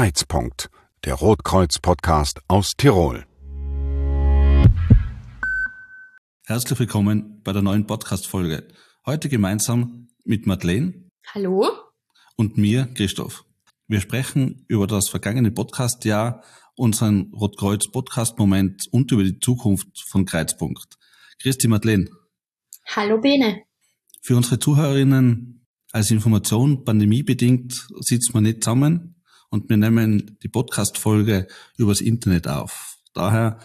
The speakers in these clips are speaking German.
Kreuzpunkt, der Rotkreuz-Podcast aus Tirol. Herzlich willkommen bei der neuen Podcast-Folge. Heute gemeinsam mit Madeleine. Hallo. Und mir, Christoph. Wir sprechen über das vergangene Podcast-Jahr, unseren Rotkreuz-Podcast-Moment und über die Zukunft von Kreuzpunkt. Christi Madeleine. Hallo Bene. Für unsere Zuhörerinnen als Information, pandemiebedingt sitzen wir nicht zusammen und wir nehmen die Podcast-Folge übers Internet auf. Daher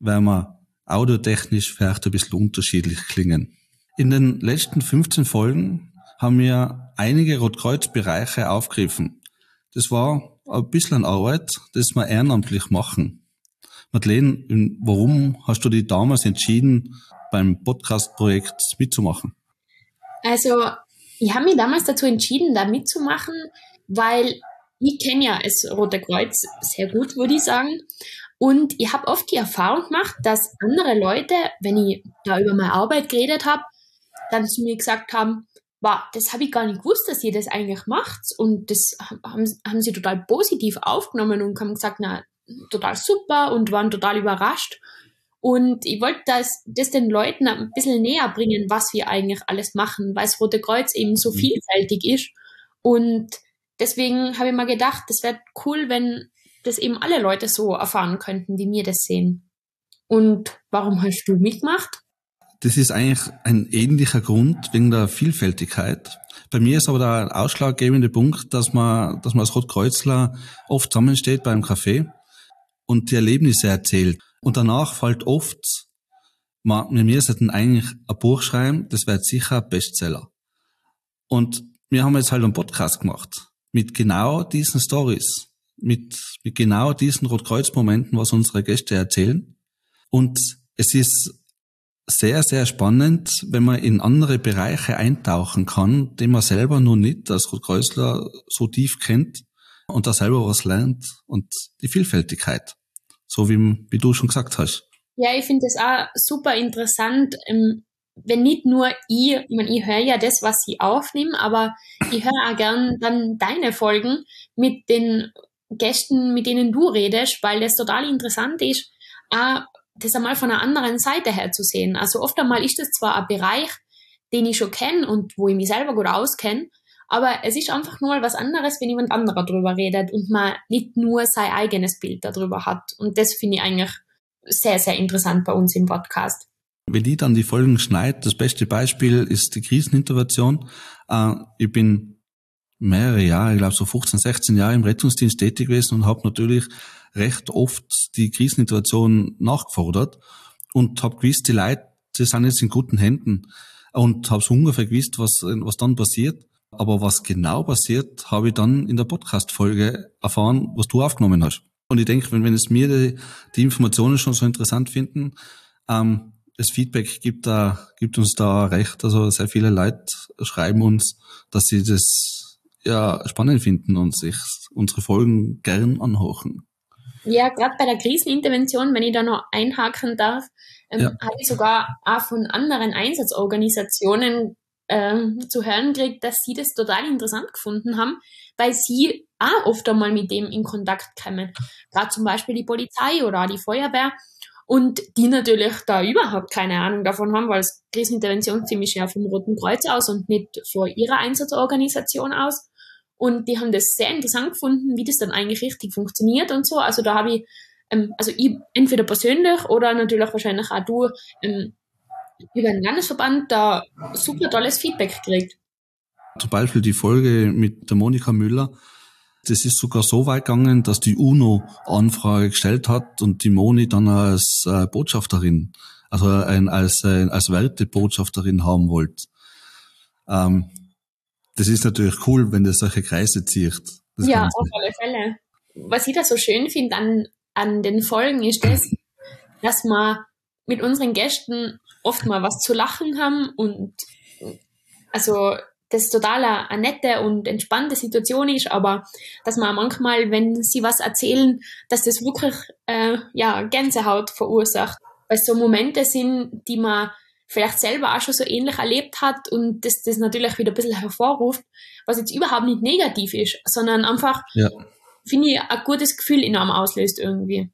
werden wir audiotechnisch vielleicht ein bisschen unterschiedlich klingen. In den letzten 15 Folgen haben wir einige Rotkreuz-Bereiche aufgegriffen. Das war ein bisschen Arbeit, das wir ehrenamtlich machen. Madeleine, warum hast du dich damals entschieden, beim Podcast-Projekt mitzumachen? Also, ich habe mich damals dazu entschieden, da mitzumachen, weil ich kenne ja das Rote Kreuz sehr gut, würde ich sagen. Und ich habe oft die Erfahrung gemacht, dass andere Leute, wenn ich da über meine Arbeit geredet habe, dann zu mir gesagt haben, wow, das habe ich gar nicht gewusst, dass ihr das eigentlich macht. Und das haben, haben sie total positiv aufgenommen und haben gesagt, na, total super und waren total überrascht. Und ich wollte das, das den Leuten ein bisschen näher bringen, was wir eigentlich alles machen, weil das Rote Kreuz eben so mhm. vielfältig ist. Und deswegen habe ich mal gedacht, das wäre cool, wenn das eben alle Leute so erfahren könnten, wie wir das sehen. Und warum hast du mitgemacht? Das ist eigentlich ein ähnlicher Grund wegen der Vielfältigkeit. Bei mir ist aber der ausschlaggebende Punkt, dass man, dass man als Rotkreuzler oft zusammensteht beim Café und die Erlebnisse erzählt. Und danach fällt oft, man, wir sollten eigentlich ein Buch schreiben, das wird sicher Bestseller. Und wir haben jetzt halt einen Podcast gemacht mit genau diesen Stories, mit, mit genau diesen Rotkreuz-Momenten, was unsere Gäste erzählen. Und es ist sehr, sehr spannend, wenn man in andere Bereiche eintauchen kann, die man selber nur nicht als Rotkreuzler so tief kennt und da selber was lernt und die Vielfältigkeit, so wie, wie du schon gesagt hast. Ja, ich finde das auch super interessant, ähm, wenn nicht nur ich, ich meine, ich höre ja das, was sie aufnehmen, aber ich höre auch gern dann deine Folgen mit den Gästen, mit denen du redest, weil das total interessant ist, auch das einmal von einer anderen Seite her zu sehen. Also oft einmal ist das zwar ein Bereich, den ich schon kenne und wo ich mich selber gut auskenne, aber es ist einfach nur mal was anderes, wenn jemand anderer darüber redet und man nicht nur sein eigenes Bild darüber hat. Und das finde ich eigentlich sehr, sehr interessant bei uns im Podcast. Wenn ich dann die Folgen schneide, das beste Beispiel ist die Krisenintervention. Äh, ich bin mehrere Jahre, ich glaube so 15, 16 Jahre im Rettungsdienst tätig gewesen und habe natürlich recht oft die Krisensituation nachgefordert und habe gewusst, die Leute, die sind jetzt in guten Händen und habe so ungefähr gewusst, was, was dann passiert. Aber was genau passiert, habe ich dann in der Podcast-Folge erfahren, was du aufgenommen hast. Und ich denke, wenn, wenn es mir die, die Informationen schon so interessant finden, ähm, das Feedback gibt da, gibt uns da recht. Also sehr viele Leute schreiben uns, dass sie das ja spannend finden und sich unsere Folgen gern anhochen. Ja, gerade bei der Krisenintervention, wenn ich da noch einhaken darf, ähm, ja. habe ich sogar auch von anderen Einsatzorganisationen ähm, zu hören gekriegt, dass sie das total interessant gefunden haben, weil sie auch oft einmal mit dem in Kontakt kommen. Gerade zum Beispiel die Polizei oder auch die Feuerwehr. Und die natürlich da überhaupt keine Ahnung davon haben, weil es Krisenintervention ziemlich ja vom Roten Kreuz aus und nicht vor ihrer Einsatzorganisation aus. Und die haben das sehr interessant gefunden, wie das dann eigentlich richtig funktioniert und so. Also da habe ich, ähm, also ich entweder persönlich oder natürlich wahrscheinlich auch du ähm, über den Landesverband da super tolles Feedback gekriegt. Zum Beispiel die Folge mit der Monika Müller. Das ist sogar so weit gegangen, dass die UNO Anfrage gestellt hat und die Moni dann als äh, Botschafterin, also ein, als, äh, als Wertebotschafterin haben wollte. Ähm, das ist natürlich cool, wenn das solche Kreise zieht. Ja, Ganze. auf alle Fälle. Was ich da so schön finde an, an den Folgen ist das, dass wir mit unseren Gästen oft mal was zu lachen haben und also das total eine, nette und entspannte Situation ist, aber dass man manchmal, wenn sie was erzählen, dass das wirklich äh, ja Gänsehaut verursacht, weil es so Momente sind, die man vielleicht selber auch schon so ähnlich erlebt hat und das, das natürlich wieder ein bisschen hervorruft, was jetzt überhaupt nicht negativ ist, sondern einfach, ja. finde ich, ein gutes Gefühl in einem auslöst irgendwie.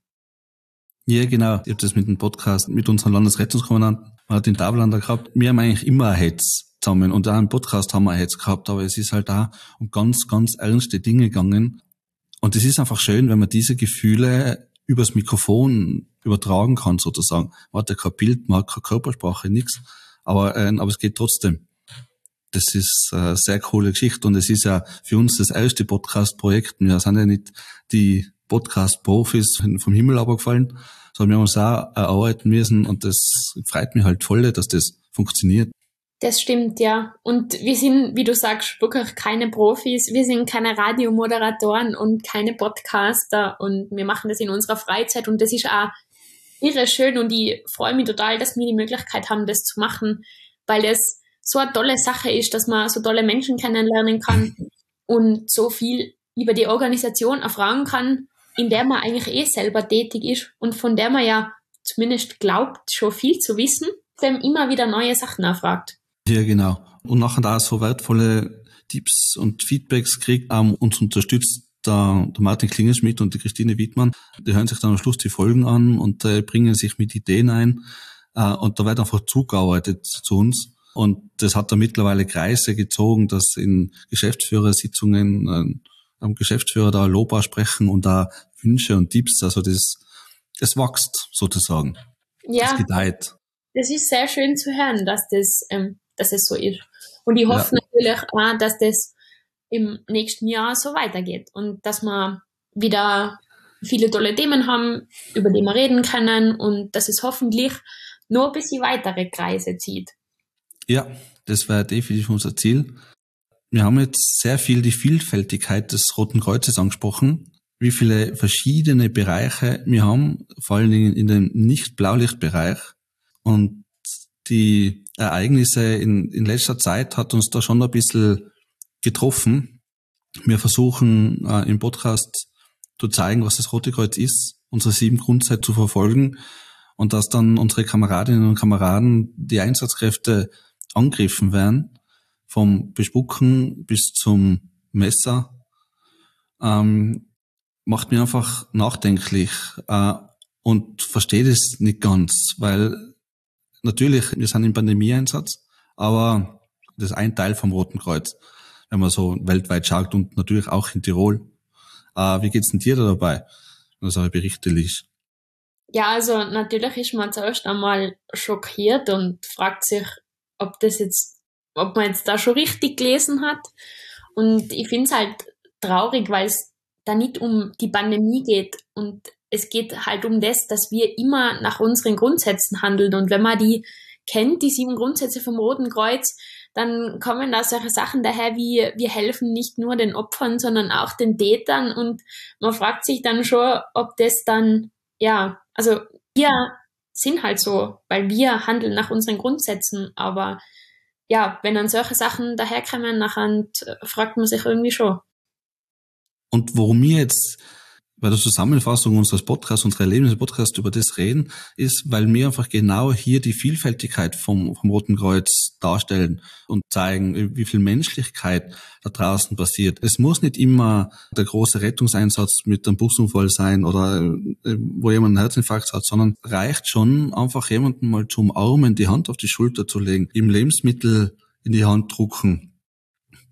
Ja, genau. Ich habe das mit dem Podcast mit unserem Landesrettungskommandanten Martin Davlander gehabt. Wir haben eigentlich immer ein Hetz zusammen und auch im Podcast haben wir Hetz gehabt, aber es ist halt da um ganz, ganz ernste Dinge gegangen. Und es ist einfach schön, wenn man diese Gefühle übers Mikrofon übertragen kann, sozusagen. Man hat ja kein Bild, man hat keine Körpersprache, nichts. Aber, äh, aber es geht trotzdem. Das ist eine sehr coole Geschichte und es ist ja für uns das erste Podcast-Projekt. Wir sind ja nicht die Podcast-Profis vom Himmel abgefallen, sondern wir haben uns auch erarbeiten müssen und das freut mich halt voll, dass das funktioniert. Das stimmt, ja. Und wir sind, wie du sagst, wirklich keine Profis. Wir sind keine Radiomoderatoren und keine Podcaster und wir machen das in unserer Freizeit und das ist auch irre schön und ich freue mich total, dass wir die Möglichkeit haben, das zu machen, weil es so eine tolle Sache ist, dass man so tolle Menschen kennenlernen kann und so viel über die Organisation erfragen kann, in der man eigentlich eh selber tätig ist und von der man ja zumindest glaubt, schon viel zu wissen, wenn immer wieder neue Sachen erfragt. Ja, genau. Und nachher da so wertvolle Tipps und Feedbacks kriegt, ähm, uns unterstützt der, der Martin Klingenschmidt und die Christine Wittmann. Die hören sich dann am Schluss die Folgen an und äh, bringen sich mit Ideen ein. Äh, und da wird einfach zugearbeitet zu uns. Und das hat da mittlerweile Kreise gezogen, dass in Geschäftsführersitzungen äh, am Geschäftsführer da Lob aussprechen und da Wünsche und Tipps. Also das, es wächst sozusagen. Ja. Es gedeiht. Das ist sehr schön zu hören, dass das ähm, dass es so ist. Und ich hoffe ja. natürlich auch, dass das im nächsten Jahr so weitergeht und dass wir wieder viele tolle Themen haben, über die wir reden können und dass es hoffentlich nur ein bisschen weitere Kreise zieht. Ja, das wäre definitiv unser Ziel. Wir haben jetzt sehr viel die Vielfältigkeit des Roten Kreuzes angesprochen, wie viele verschiedene Bereiche wir haben, vor allen Dingen in dem Nicht-Blaulicht-Bereich. Und die Ereignisse in, in letzter Zeit hat uns da schon ein bisschen getroffen. Wir versuchen äh, im Podcast zu zeigen, was das Rote Kreuz ist, unsere sieben Grundsätze zu verfolgen und dass dann unsere Kameradinnen und Kameraden, die Einsatzkräfte angegriffen werden, vom Bespucken bis zum Messer, ähm, macht mir einfach nachdenklich äh, und verstehe das nicht ganz, weil natürlich, wir sind im Pandemieeinsatz, aber das ist ein Teil vom Roten Kreuz, wenn man so weltweit schaut und natürlich auch in Tirol. Äh, wie geht's denn dir da dabei, wenn du so Berichte liest? Ja, also natürlich ist man zuerst einmal schockiert und fragt sich, ob das jetzt, ob man jetzt da schon richtig gelesen hat. Und ich finde es halt traurig, weil es da nicht um die Pandemie geht und es geht halt um das, dass wir immer nach unseren Grundsätzen handeln. Und wenn man die kennt, die sieben Grundsätze vom Roten Kreuz, dann kommen da solche Sachen daher wie, wir helfen nicht nur den Opfern, sondern auch den Tätern. Und man fragt sich dann schon, ob das dann, ja, also wir sind halt so, weil wir handeln nach unseren Grundsätzen. Aber ja, wenn dann solche Sachen daherkommen, nachher fragt man sich irgendwie schon. Und warum wir jetzt bei der Zusammenfassung unseres Podcasts, unserer Erlebnisse-Podcasts über das reden, ist, weil wir einfach genau hier die Vielfältigkeit vom, vom Roten Kreuz darstellen und zeigen, wie viel Menschlichkeit da draußen passiert. Es muss nicht immer der große Rettungseinsatz mit einem Busunfall sein oder äh, wo jemand einen Herzinfarkt hat, sondern reicht schon einfach jemanden mal zu umarmen, die Hand auf die Schulter zu legen, ihm Lebensmittel in die Hand drucken,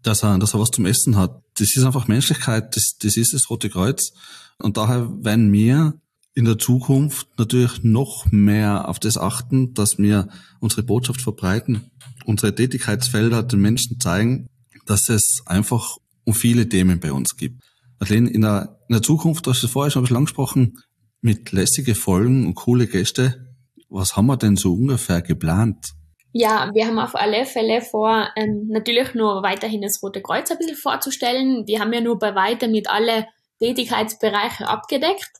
dass er, dass er was zum Essen hat. Das ist einfach Menschlichkeit, das, das ist das Rote Kreuz. Und daher werden wir in der Zukunft natürlich noch mehr auf das achten, dass wir unsere Botschaft verbreiten, unsere Tätigkeitsfelder den Menschen zeigen, dass es einfach um viele Themen bei uns gibt. Madeleine, in der, in der Zukunft, du hast es vorher schon ein bisschen angesprochen, mit lässige Folgen und coole Gäste, was haben wir denn so ungefähr geplant? Ja, wir haben auf alle Fälle vor, ähm, natürlich nur weiterhin das Rote Kreuz ein bisschen vorzustellen. Wir haben ja nur bei weitem mit alle Tätigkeitsbereiche abgedeckt.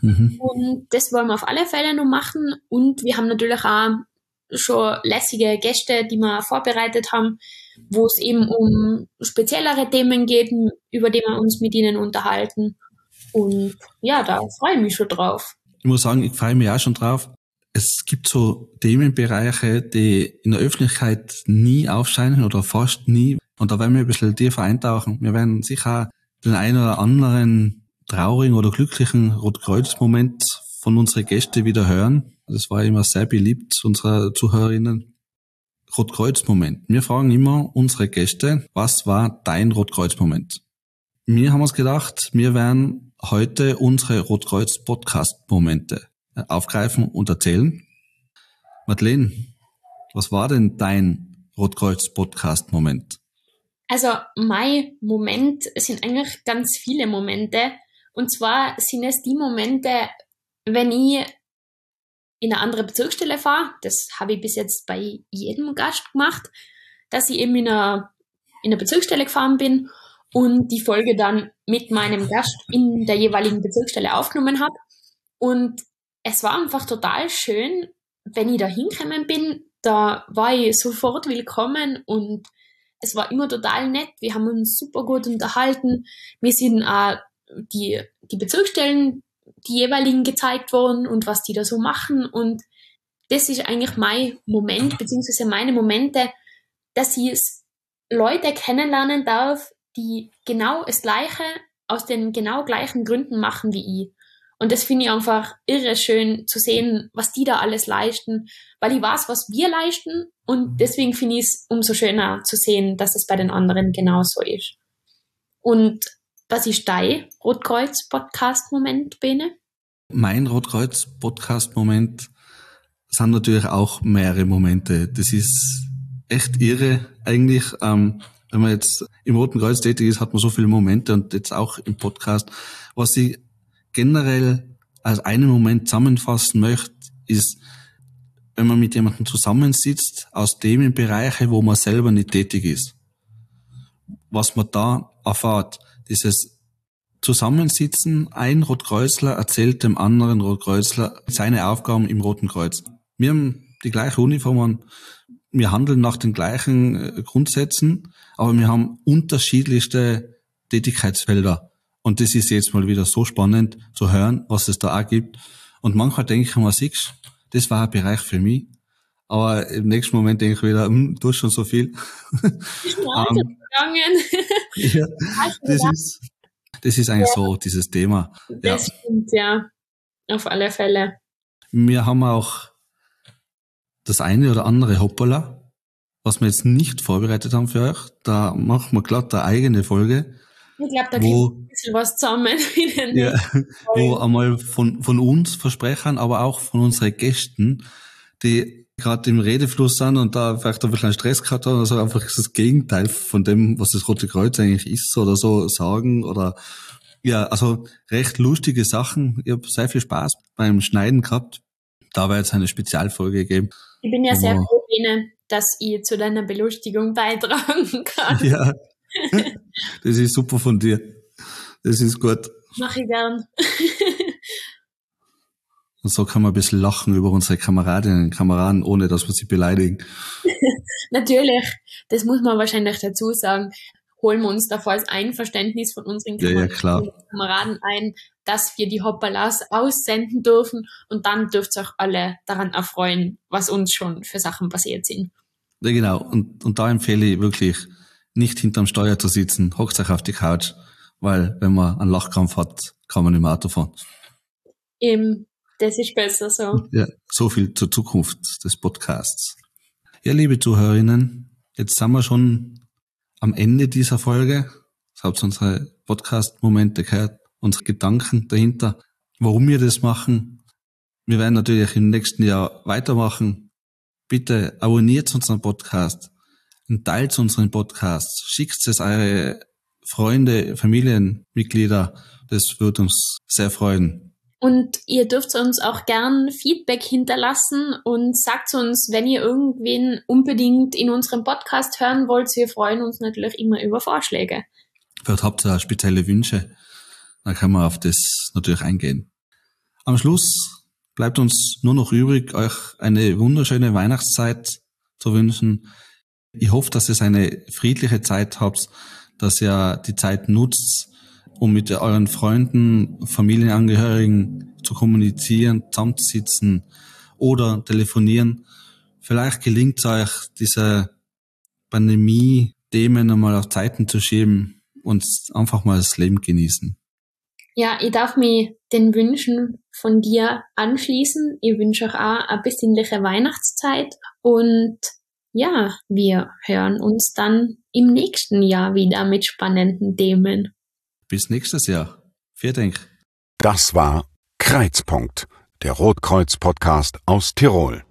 Mhm. Und das wollen wir auf alle Fälle noch machen. Und wir haben natürlich auch schon lässige Gäste, die wir vorbereitet haben, wo es eben um speziellere Themen geht, über die wir uns mit ihnen unterhalten. Und ja, da freue ich mich schon drauf. Ich muss sagen, ich freue mich auch schon drauf. Es gibt so Themenbereiche, die in der Öffentlichkeit nie aufscheinen oder fast nie. Und da werden wir ein bisschen tiefer eintauchen. Wir werden sicher den einen oder anderen traurigen oder glücklichen Rotkreuz-Moment von unseren Gästen wieder hören. Das war immer sehr beliebt unserer Zuhörerinnen. Rotkreuz-Moment. Wir fragen immer unsere Gäste, was war dein Rotkreuz-Moment? Wir haben uns gedacht, wir werden heute unsere Rotkreuz-Podcast-Momente aufgreifen und erzählen. Madeleine, was war denn dein Rotkreuz-Podcast-Moment? Also mein Moment sind eigentlich ganz viele Momente. Und zwar sind es die Momente, wenn ich in eine andere Bezirksstelle fahre. Das habe ich bis jetzt bei jedem Gast gemacht, dass ich eben in einer, in einer Bezirksstelle gefahren bin und die Folge dann mit meinem Gast in der jeweiligen Bezirksstelle aufgenommen habe. Und es war einfach total schön, wenn ich da hingekommen bin, da war ich sofort willkommen und es war immer total nett. Wir haben uns super gut unterhalten. Wir sind auch die, die Bezirksstellen, die jeweiligen gezeigt worden und was die da so machen. Und das ist eigentlich mein Moment, beziehungsweise meine Momente, dass ich Leute kennenlernen darf, die genau das Gleiche aus den genau gleichen Gründen machen wie ich. Und das finde ich einfach irre schön zu sehen, was die da alles leisten, weil ich weiß, was wir leisten und deswegen finde ich es umso schöner zu sehen, dass es bei den anderen genauso ist. Und was ist dein Rotkreuz-Podcast-Moment, Bene? Mein Rotkreuz-Podcast-Moment sind natürlich auch mehrere Momente. Das ist echt irre eigentlich. Ähm, wenn man jetzt im Roten Kreuz tätig ist, hat man so viele Momente und jetzt auch im Podcast. Was ich generell als einen Moment zusammenfassen möchte, ist, wenn man mit jemandem zusammensitzt aus dem Bereiche, wo man selber nicht tätig ist. Was man da erfahrt, dieses Zusammensitzen, ein Rotkreuzler erzählt dem anderen Rotkreuzler seine Aufgaben im Roten Kreuz. Wir haben die gleiche Uniform an, wir handeln nach den gleichen äh, Grundsätzen, aber wir haben unterschiedlichste Tätigkeitsfelder. Und das ist jetzt mal wieder so spannend zu hören, was es da auch gibt. Und manchmal denke ich mir, siehst, das war ein Bereich für mich. Aber im nächsten Moment denke ich wieder, hm, du hast schon so viel. um, ja, das ist, das ist eigentlich ja. so dieses Thema. Das ja. stimmt, ja. Auf alle Fälle. Wir haben auch das eine oder andere Hoppala, was wir jetzt nicht vorbereitet haben für euch. Da machen wir glatt eine eigene Folge. Ich glaube, da wo, ein bisschen was zusammen. ja, wo einmal von, von uns versprechen, aber auch von unseren Gästen, die gerade im Redefluss sind und da vielleicht ein bisschen Stress gehabt haben, also einfach das Gegenteil von dem, was das Rote Kreuz eigentlich ist oder so sagen oder ja, also recht lustige Sachen. Ich habe sehr viel Spaß beim Schneiden gehabt. Da wird jetzt eine Spezialfolge geben. Ich bin ja sehr froh, dass ich zu deiner Belustigung beitragen kann. Ja, das ist super von dir. Das ist gut. Mach ich gern. Und so kann man ein bisschen lachen über unsere Kameradinnen und Kameraden, ohne dass wir sie beleidigen. Natürlich, das muss man wahrscheinlich dazu sagen. Holen wir uns davor als Einverständnis von unseren ja, ja, Kameraden ein, dass wir die Hoppalas aussenden dürfen und dann dürft ihr auch alle daran erfreuen, was uns schon für Sachen passiert sind. Ja, genau. Und, und da empfehle ich wirklich, nicht hinterm Steuer zu sitzen, hockt euch auf die Couch, weil wenn man einen Lachkrampf hat, kann man im Auto fahren. Eben, das ist besser so. Ja, so viel zur Zukunft des Podcasts. Ja, liebe Zuhörerinnen, jetzt sind wir schon am Ende dieser Folge. Das habt unsere Podcast-Momente gehört, unsere Gedanken dahinter, warum wir das machen. Wir werden natürlich im nächsten Jahr weitermachen. Bitte abonniert unseren Podcast und teilt unseren Podcast. Schickt es eure Freunde, Familienmitglieder. Das würde uns sehr freuen. Und ihr dürft uns auch gern Feedback hinterlassen und sagt uns, wenn ihr irgendwen unbedingt in unserem Podcast hören wollt. Wir freuen uns natürlich immer über Vorschläge. Vielleicht habt ihr spezielle Wünsche. Dann können wir auf das natürlich eingehen. Am Schluss bleibt uns nur noch übrig, euch eine wunderschöne Weihnachtszeit zu wünschen. Ich hoffe, dass ihr eine friedliche Zeit habt, dass ihr die Zeit nutzt, um mit euren Freunden, Familienangehörigen zu kommunizieren, zusammenzusitzen oder telefonieren. Vielleicht gelingt es euch, diese Pandemie-Themen einmal auf Zeiten zu schieben und einfach mal das Leben genießen. Ja, ich darf mich den Wünschen von dir anschließen. Ich wünsche euch auch eine besinnliche Weihnachtszeit und ja, wir hören uns dann im nächsten Jahr wieder mit spannenden Themen. Bis nächstes Jahr. Vielen Dank. Das war Kreuzpunkt, der Rotkreuz-Podcast aus Tirol.